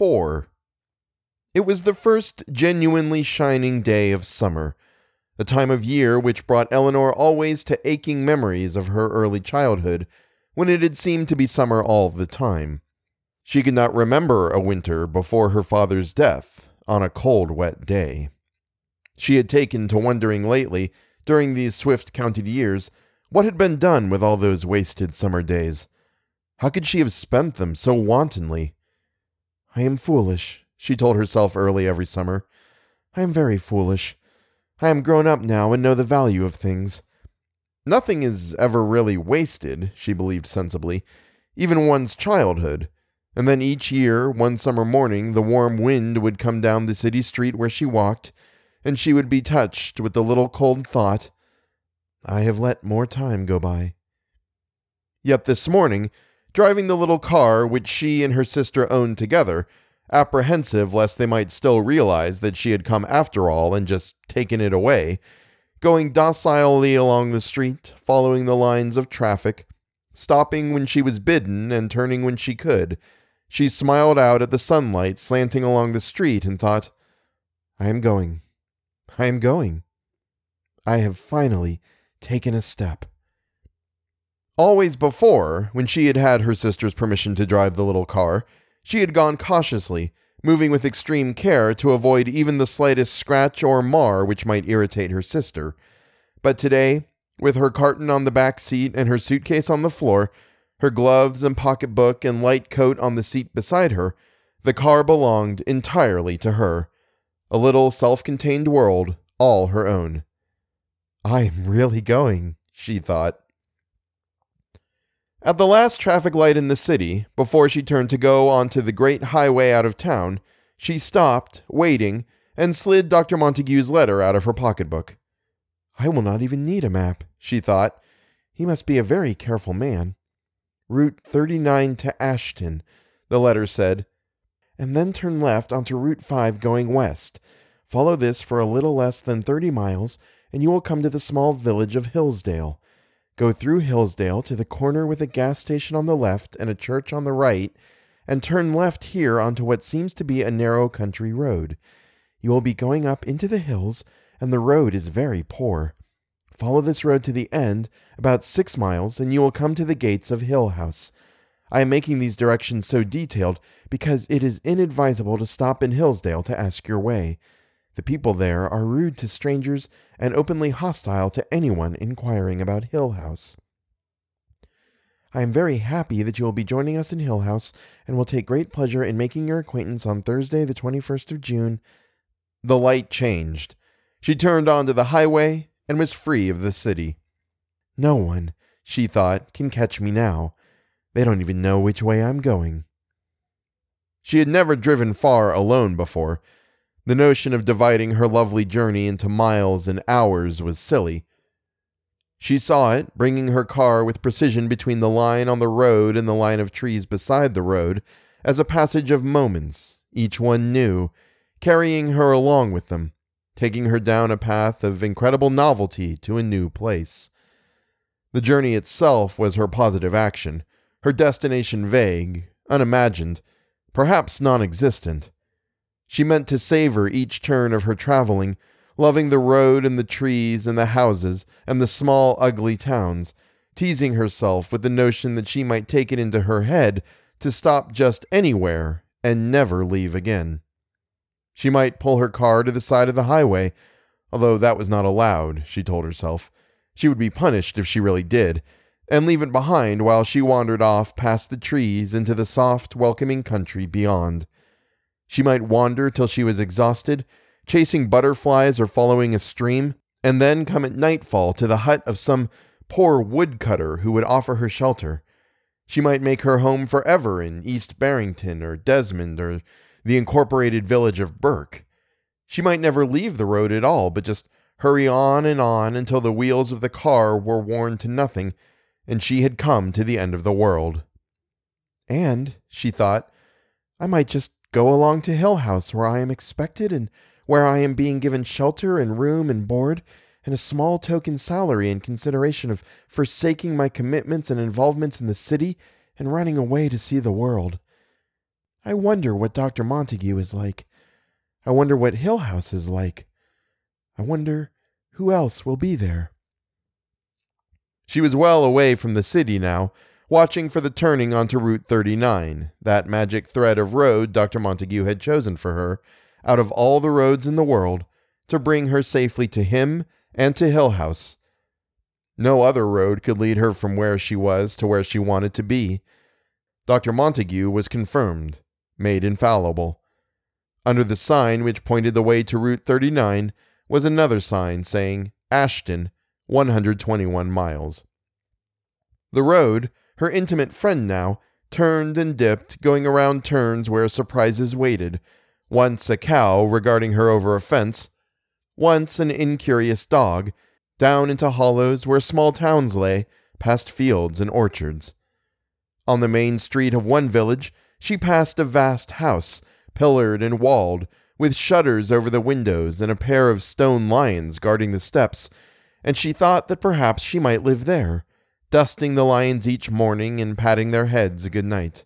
four. It was the first genuinely shining day of summer, a time of year which brought Eleanor always to aching memories of her early childhood, when it had seemed to be summer all the time. She could not remember a winter before her father's death on a cold, wet day. She had taken to wondering lately, during these swift counted years, what had been done with all those wasted summer days. How could she have spent them so wantonly? I am foolish, she told herself early every summer. I am very foolish. I am grown up now and know the value of things. Nothing is ever really wasted, she believed sensibly, even one's childhood. And then each year, one summer morning, the warm wind would come down the city street where she walked, and she would be touched with the little cold thought, I have let more time go by. Yet this morning, driving the little car which she and her sister owned together, apprehensive lest they might still realize that she had come after all and just taken it away, going docilely along the street, following the lines of traffic, stopping when she was bidden and turning when she could, she smiled out at the sunlight slanting along the street and thought, I am going. I am going. I have finally taken a step. Always before, when she had had her sister's permission to drive the little car, she had gone cautiously, moving with extreme care to avoid even the slightest scratch or mar which might irritate her sister. But today, with her carton on the back seat and her suitcase on the floor, her gloves and pocketbook and light coat on the seat beside her, the car belonged entirely to her. A little self contained world, all her own. I am really going, she thought. At the last traffic light in the city, before she turned to go onto the great highway out of town, she stopped, waiting, and slid Dr. Montague's letter out of her pocketbook. I will not even need a map, she thought. He must be a very careful man. Route 39 to Ashton, the letter said, and then turn left onto Route 5 going west. Follow this for a little less than 30 miles, and you will come to the small village of Hillsdale. Go through Hillsdale to the corner with a gas station on the left and a church on the right, and turn left here onto what seems to be a narrow country road. You will be going up into the hills, and the road is very poor. Follow this road to the end, about six miles, and you will come to the gates of Hill House. I am making these directions so detailed because it is inadvisable to stop in Hillsdale to ask your way. The people there are rude to strangers and openly hostile to anyone inquiring about Hill House. I am very happy that you will be joining us in Hill House and will take great pleasure in making your acquaintance on Thursday, the 21st of June. The light changed. She turned onto the highway and was free of the city. No one, she thought, can catch me now. They don't even know which way I'm going. She had never driven far alone before, the notion of dividing her lovely journey into miles and hours was silly. She saw it, bringing her car with precision between the line on the road and the line of trees beside the road, as a passage of moments, each one new, carrying her along with them, taking her down a path of incredible novelty to a new place. The journey itself was her positive action, her destination vague, unimagined, perhaps non existent. She meant to savor each turn of her traveling, loving the road and the trees and the houses and the small, ugly towns, teasing herself with the notion that she might take it into her head to stop just anywhere and never leave again. She might pull her car to the side of the highway, although that was not allowed, she told herself. She would be punished if she really did, and leave it behind while she wandered off past the trees into the soft, welcoming country beyond. She might wander till she was exhausted, chasing butterflies or following a stream, and then come at nightfall to the hut of some poor woodcutter who would offer her shelter. She might make her home forever in East Barrington or Desmond or the incorporated village of Burke. She might never leave the road at all, but just hurry on and on until the wheels of the car were worn to nothing and she had come to the end of the world. And, she thought, I might just Go along to Hill House, where I am expected and where I am being given shelter and room and board and a small token salary in consideration of forsaking my commitments and involvements in the city and running away to see the world. I wonder what Dr. Montague is like. I wonder what Hill House is like. I wonder who else will be there. She was well away from the city now, watching for the turning onto Route 39, that magic thread of road Dr. Montague had chosen for her, out of all the roads in the world, to bring her safely to him and to Hill House. No other road could lead her from where she was to where she wanted to be. Dr. Montague was confirmed, made infallible. Under the sign which pointed the way to Route 39 was another sign saying Ashton, 121 miles. The road, her intimate friend now, turned and dipped, going around turns where surprises waited. Once a cow regarding her over a fence, once an incurious dog, down into hollows where small towns lay, past fields and orchards. On the main street of one village, she passed a vast house, pillared and walled, with shutters over the windows and a pair of stone lions guarding the steps, and she thought that perhaps she might live there, dusting the lions each morning and patting their heads good night.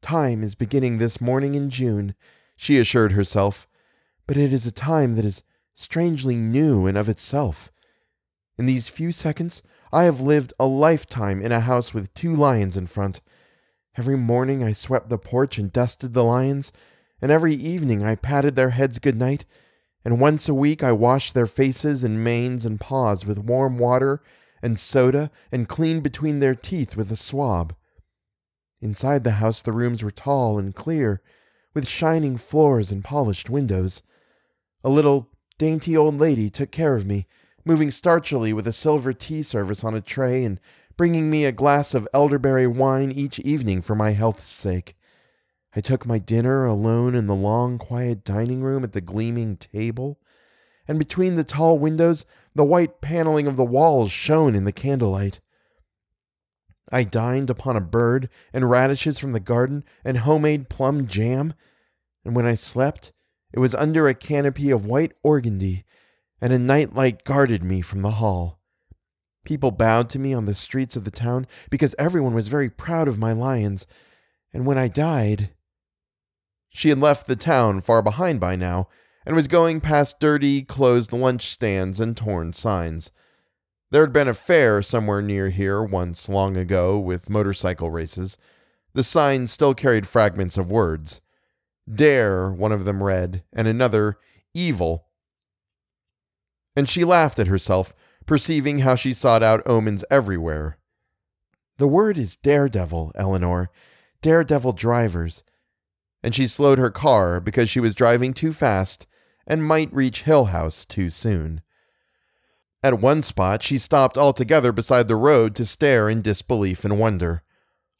Time is beginning this morning in June, she assured herself, but it is a time that is strangely new and of itself. In these few seconds, I have lived a lifetime in a house with two lions in front. Every morning I swept the porch and dusted the lions, and every evening I patted their heads good night, and once a week I washed their faces and manes and paws with warm water and soda and cleaned between their teeth with a swab. Inside the house the rooms were tall and clear, with shining floors and polished windows. A little dainty old lady took care of me, moving starchily with a silver tea service on a tray and bringing me a glass of elderberry wine each evening for my health's sake. I took my dinner alone in the long, quiet dining room at the gleaming table, and between the tall windows, the white paneling of the walls shone in the candlelight. I dined upon a bird and radishes from the garden and homemade plum jam, and when I slept, it was under a canopy of white organdy, and a night light guarded me from the hall. People bowed to me on the streets of the town because everyone was very proud of my lions, and when I died. She had left the town far behind by now, and was going past dirty, closed lunch stands and torn signs. There had been a fair somewhere near here once long ago with motorcycle races. The signs still carried fragments of words. Dare, one of them read, and another, evil. And she laughed at herself, perceiving how she sought out omens everywhere. The word is daredevil, Eleanor. Daredevil drivers. And she slowed her car because she was driving too fast and might reach Hill House too soon. At one spot, she stopped altogether beside the road to stare in disbelief and wonder.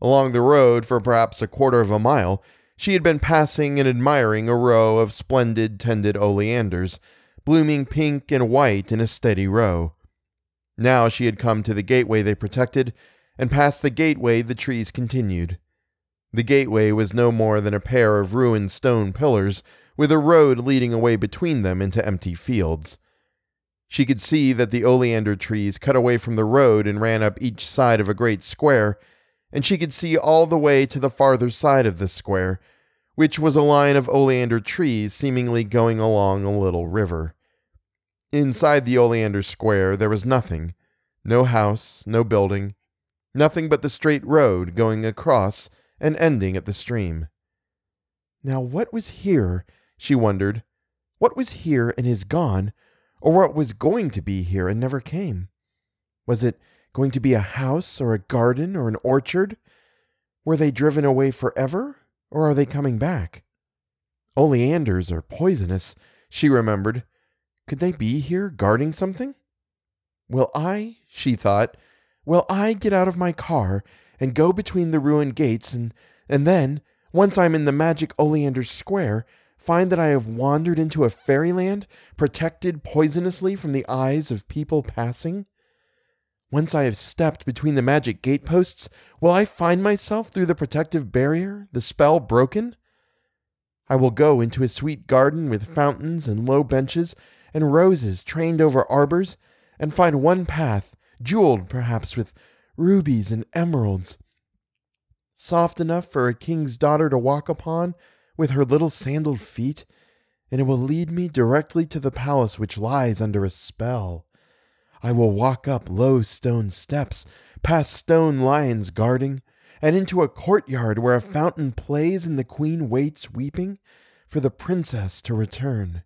Along the road, for perhaps a quarter of a mile, she had been passing and admiring a row of splendid tended oleanders, blooming pink and white in a steady row. Now she had come to the gateway they protected, and past the gateway the trees continued. The gateway was no more than a pair of ruined stone pillars, with a road leading away between them into empty fields. She could see that the oleander trees cut away from the road and ran up each side of a great square, and she could see all the way to the farther side of the square, which was a line of oleander trees seemingly going along a little river. Inside the oleander square there was nothing no house, no building, nothing but the straight road going across and ending at the stream. Now, what was here, she wondered, what was here and is gone, or what was going to be here and never came? Was it going to be a house or a garden or an orchard? Were they driven away forever, or are they coming back? Oleanders are poisonous, she remembered. Could they be here guarding something? Will I, she thought, will I get out of my car and go between the ruined gates and, and then, once I'm in the magic Oleander Square, find that I have wandered into a fairyland protected poisonously from the eyes of people passing? Once I have stepped between the magic gateposts, will I find myself through the protective barrier, the spell broken? I will go into a sweet garden with fountains and low benches and roses trained over arbors, and find one path, jeweled perhaps with rubies and emeralds. soft enough for a king's daughter to walk upon with her little sandaled feet, and it will lead me directly to the palace which lies under a spell. I will walk up low stone steps, past stone lions guarding, and into a courtyard where a fountain plays and the queen waits weeping for the princess to return.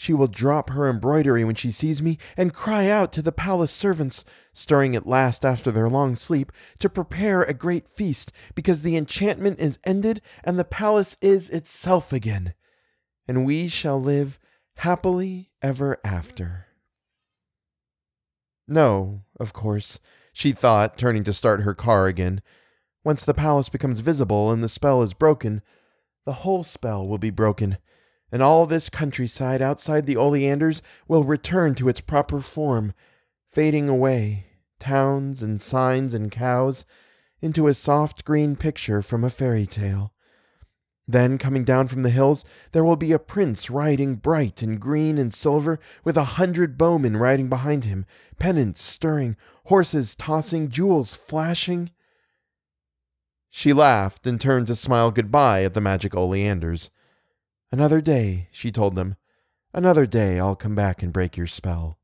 She will drop her embroidery when she sees me and cry out to the palace servants, stirring at last after their long sleep, to prepare a great feast, because the enchantment is ended and the palace is itself again, and we shall live happily ever after. No, of course, she thought, turning to start her car again. Once the palace becomes visible and the spell is broken, the whole spell will be broken and all this countryside outside the oleanders will return to its proper form, fading away, towns and signs and cows, into a soft green picture from a fairy tale. Then, coming down from the hills, there will be a prince riding bright in green and silver, with a hundred bowmen riding behind him, pennants stirring, horses tossing, jewels flashing. She laughed and turned to smile goodbye at the magic oleanders. Another day, she told them. Another day I'll come back and break your spell.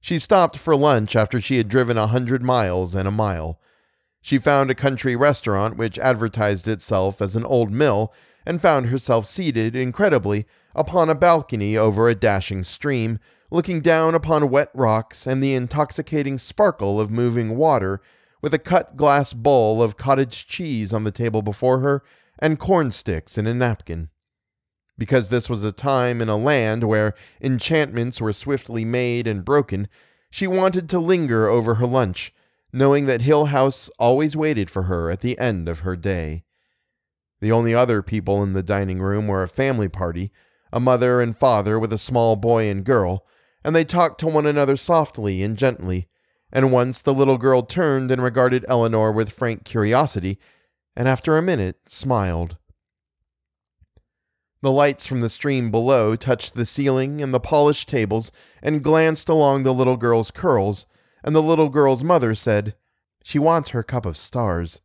She stopped for lunch after she had driven a hundred miles and a mile. She found a country restaurant which advertised itself as an old mill and found herself seated, incredibly, upon a balcony over a dashing stream, looking down upon wet rocks and the intoxicating sparkle of moving water, with a cut glass bowl of cottage cheese on the table before her and corn sticks in a napkin. Because this was a time in a land where enchantments were swiftly made and broken, she wanted to linger over her lunch, knowing that Hill House always waited for her at the end of her day. The only other people in the dining room were a family party, a mother and father with a small boy and girl, and they talked to one another softly and gently. And once the little girl turned and regarded Eleanor with frank curiosity, and after a minute smiled. The lights from the stream below touched the ceiling and the polished tables and glanced along the little girl's curls, and the little girl's mother said, She wants her cup of stars.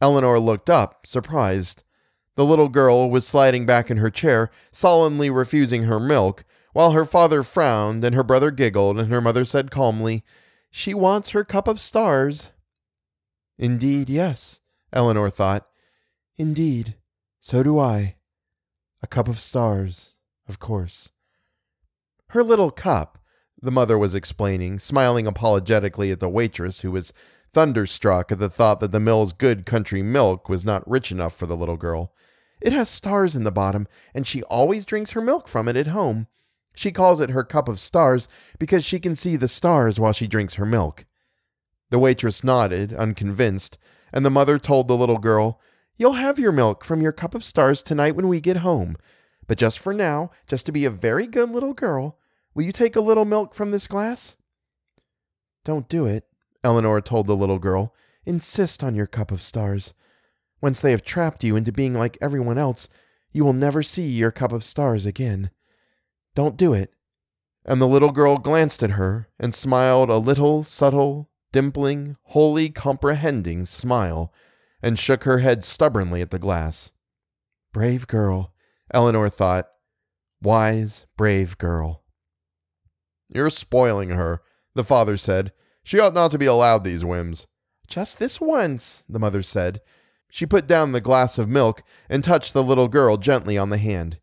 Eleanor looked up, surprised. The little girl was sliding back in her chair, sullenly refusing her milk, while her father frowned and her brother giggled, and her mother said calmly, She wants her cup of stars. Indeed, yes, Eleanor thought. Indeed, so do I. A cup of stars, of course. Her little cup, the mother was explaining, smiling apologetically at the waitress who was thunderstruck at the thought that the mill's good country milk was not rich enough for the little girl. It has stars in the bottom, and she always drinks her milk from it at home. She calls it her cup of stars because she can see the stars while she drinks her milk. The waitress nodded, unconvinced, and the mother told the little girl, You'll have your milk from your cup of stars tonight when we get home. But just for now, just to be a very good little girl, will you take a little milk from this glass? Don't do it, Eleanor told the little girl. Insist on your cup of stars. Once they have trapped you into being like everyone else, you will never see your cup of stars again. Don't do it. And the little girl glanced at her and smiled a little, subtle, dimpling, wholly comprehending smile, and shook her head stubbornly at the glass. Brave girl, Eleanor thought. Wise, brave girl. You're spoiling her, the father said. She ought not to be allowed these whims. Just this once, the mother said. She put down the glass of milk and touched the little girl gently on the hand.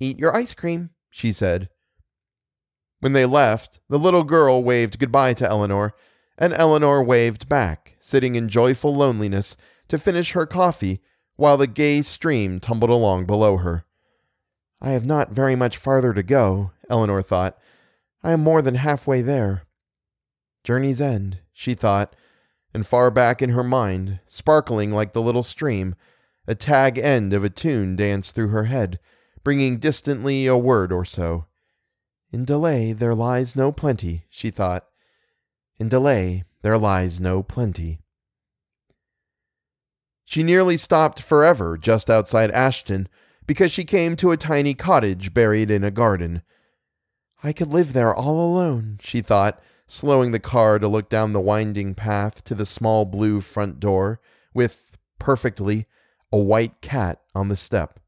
Eat your ice cream, she said. When they left, the little girl waved goodbye to Eleanor and Eleanor waved back, sitting in joyful loneliness to finish her coffee while the gay stream tumbled along below her. I have not very much farther to go, Eleanor thought. I am more than halfway there. Journey's end, she thought, and far back in her mind, sparkling like the little stream, a tag end of a tune danced through her head, bringing distantly a word or so. In delay there lies no plenty, she thought, in delay there lies no plenty. She nearly stopped forever just outside Ashton because she came to a tiny cottage buried in a garden. I could live there all alone, she thought, slowing the car to look down the winding path to the small blue front door with, perfectly, a white cat on the step.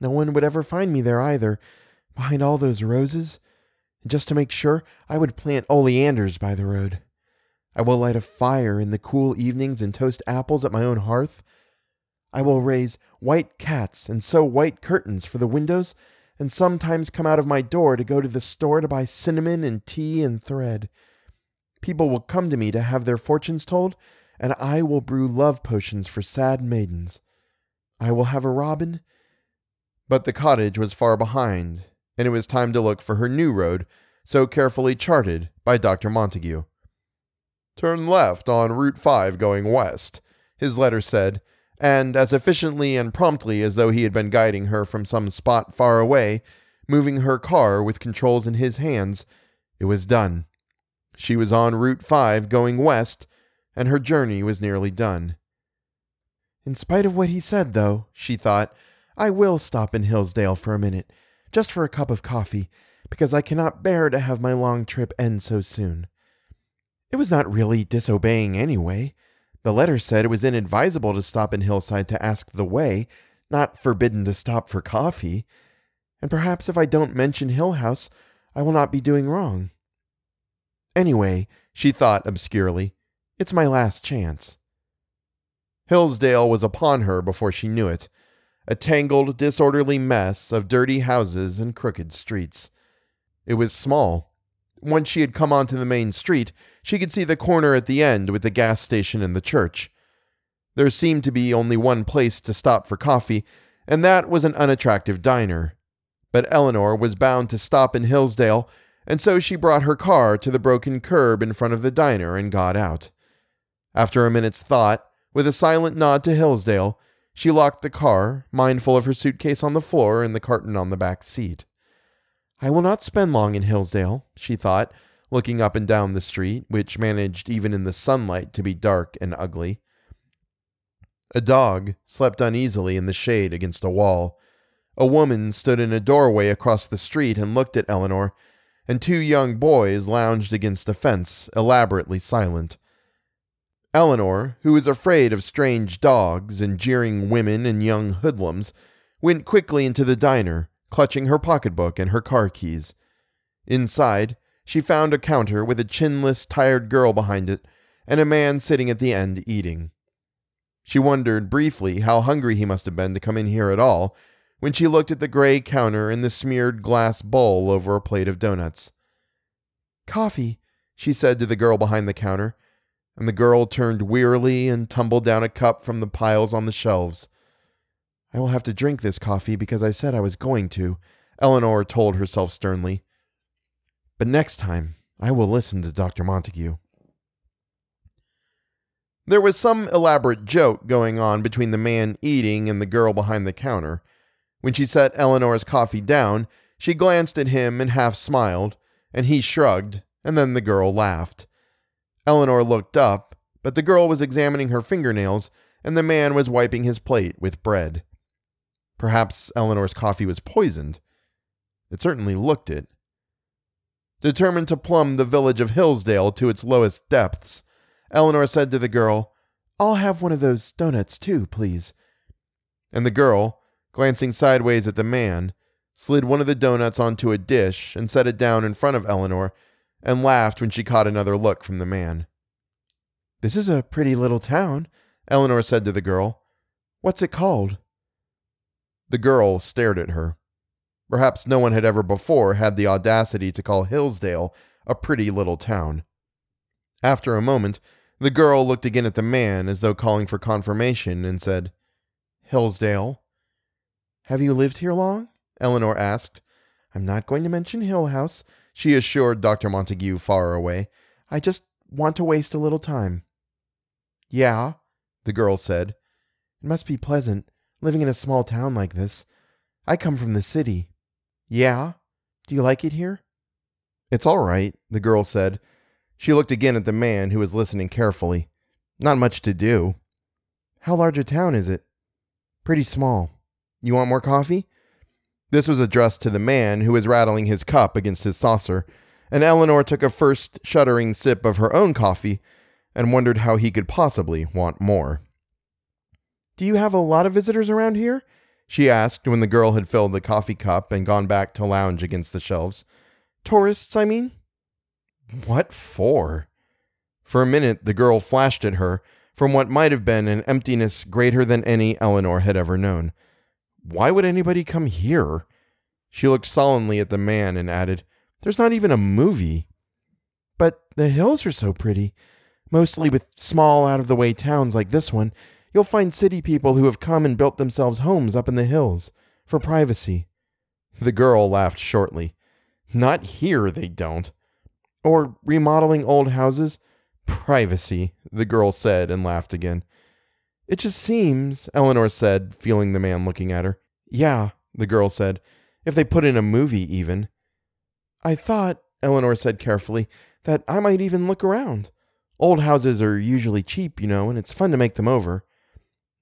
No one would ever find me there either, behind all those roses. And just to make sure, I would plant oleanders by the road. I will light a fire in the cool evenings and toast apples at my own hearth. I will raise white cats and sew white curtains for the windows, and sometimes come out of my door to go to the store to buy cinnamon and tea and thread. People will come to me to have their fortunes told, and I will brew love potions for sad maidens. I will have a robin. But the cottage was far behind, and it was time to look for her new road, so carefully charted by Dr. Montague. Turn left on Route 5 going west, his letter said, and as efficiently and promptly as though he had been guiding her from some spot far away, moving her car with controls in his hands, it was done. She was on Route 5 going west, and her journey was nearly done. In spite of what he said, though, she thought, I will stop in Hillsdale for a minute, just for a cup of coffee, because I cannot bear to have my long trip end so soon. It was not really disobeying anyway. The letter said it was inadvisable to stop in Hillsdale to ask the way, not forbidden to stop for coffee. And perhaps if I don't mention Hill House, I will not be doing wrong. Anyway, she thought obscurely, it's my last chance. Hillsdale was upon her before she knew it, a tangled, disorderly mess of dirty houses and crooked streets. It was small, once she had come onto the main street, she could see the corner at the end with the gas station and the church. There seemed to be only one place to stop for coffee, and that was an unattractive diner. But Eleanor was bound to stop in Hillsdale, and so she brought her car to the broken curb in front of the diner and got out. After a minute's thought, with a silent nod to Hillsdale, she locked the car, mindful of her suitcase on the floor and the carton on the back seat. I will not spend long in Hillsdale, she thought, looking up and down the street, which managed even in the sunlight to be dark and ugly. A dog slept uneasily in the shade against a wall. A woman stood in a doorway across the street and looked at Eleanor, and two young boys lounged against a fence, elaborately silent. Eleanor, who was afraid of strange dogs and jeering women and young hoodlums, went quickly into the diner clutching her pocketbook and her car keys. Inside, she found a counter with a chinless, tired girl behind it and a man sitting at the end eating. She wondered briefly how hungry he must have been to come in here at all when she looked at the gray counter and the smeared glass bowl over a plate of donuts. Coffee, she said to the girl behind the counter, and the girl turned wearily and tumbled down a cup from the piles on the shelves. I will have to drink this coffee because I said I was going to, Eleanor told herself sternly. But next time, I will listen to Dr. Montague. There was some elaborate joke going on between the man eating and the girl behind the counter. When she set Eleanor's coffee down, she glanced at him and half smiled, and he shrugged, and then the girl laughed. Eleanor looked up, but the girl was examining her fingernails, and the man was wiping his plate with bread. Perhaps Eleanor's coffee was poisoned. It certainly looked it. Determined to plumb the village of Hillsdale to its lowest depths, Eleanor said to the girl, I'll have one of those donuts too, please. And the girl, glancing sideways at the man, slid one of the donuts onto a dish and set it down in front of Eleanor and laughed when she caught another look from the man. This is a pretty little town, Eleanor said to the girl. What's it called? The girl stared at her. Perhaps no one had ever before had the audacity to call Hillsdale a pretty little town. After a moment, the girl looked again at the man as though calling for confirmation and said, Hillsdale? Have you lived here long? Eleanor asked. I'm not going to mention Hill House, she assured Dr. Montague far away. I just want to waste a little time. Yeah, the girl said. It must be pleasant living in a small town like this. I come from the city. Yeah? Do you like it here? It's all right, the girl said. She looked again at the man who was listening carefully. Not much to do. How large a town is it? Pretty small. You want more coffee? This was addressed to the man who was rattling his cup against his saucer, and Eleanor took a first shuddering sip of her own coffee and wondered how he could possibly want more. Do you have a lot of visitors around here? she asked when the girl had filled the coffee cup and gone back to lounge against the shelves. Tourists, I mean? What for? For a minute, the girl flashed at her from what might have been an emptiness greater than any Eleanor had ever known. Why would anybody come here? She looked sullenly at the man and added, There's not even a movie. But the hills are so pretty. Mostly with small, out of the way towns like this one, you'll find city people who have come and built themselves homes up in the hills for privacy. The girl laughed shortly. Not here, they don't. Or remodeling old houses. Privacy, the girl said and laughed again. It just seems, Eleanor said, feeling the man looking at her. Yeah, the girl said, if they put in a movie, even. I thought, Eleanor said carefully, that I might even look around. Old houses are usually cheap, you know, and it's fun to make them over.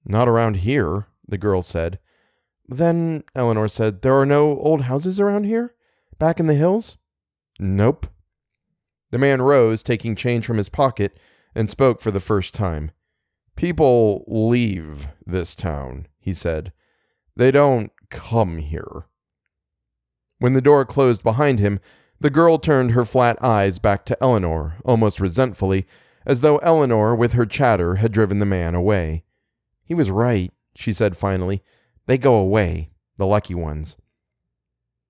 Not around here, the girl said. Then, Eleanor said, there are no old houses around here? Back in the hills? Nope. The man rose, taking change from his pocket, and spoke for the first time. People leave this town, he said. They don't come here. When the door closed behind him, the girl turned her flat eyes back to Eleanor, almost resentfully, as though Eleanor, with her chatter, had driven the man away. He was right, she said finally. They go away, the lucky ones.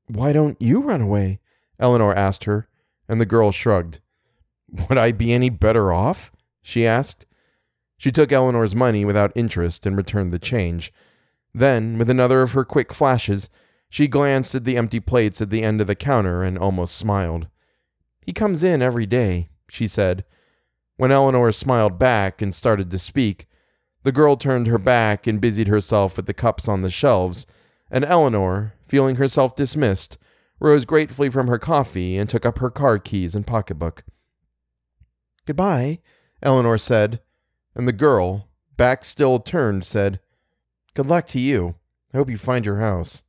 Why don't you run away? Eleanor asked her, and the girl shrugged. Would I be any better off? she asked. She took Eleanor's money without interest and returned the change. Then, with another of her quick flashes, she glanced at the empty plates at the end of the counter and almost smiled. He comes in every day, she said. When Eleanor smiled back and started to speak, the girl turned her back and busied herself with the cups on the shelves, and Eleanor, feeling herself dismissed, rose gratefully from her coffee and took up her car keys and pocketbook. Goodbye, Eleanor said, and the girl, back still turned, said, Good luck to you. I hope you find your house.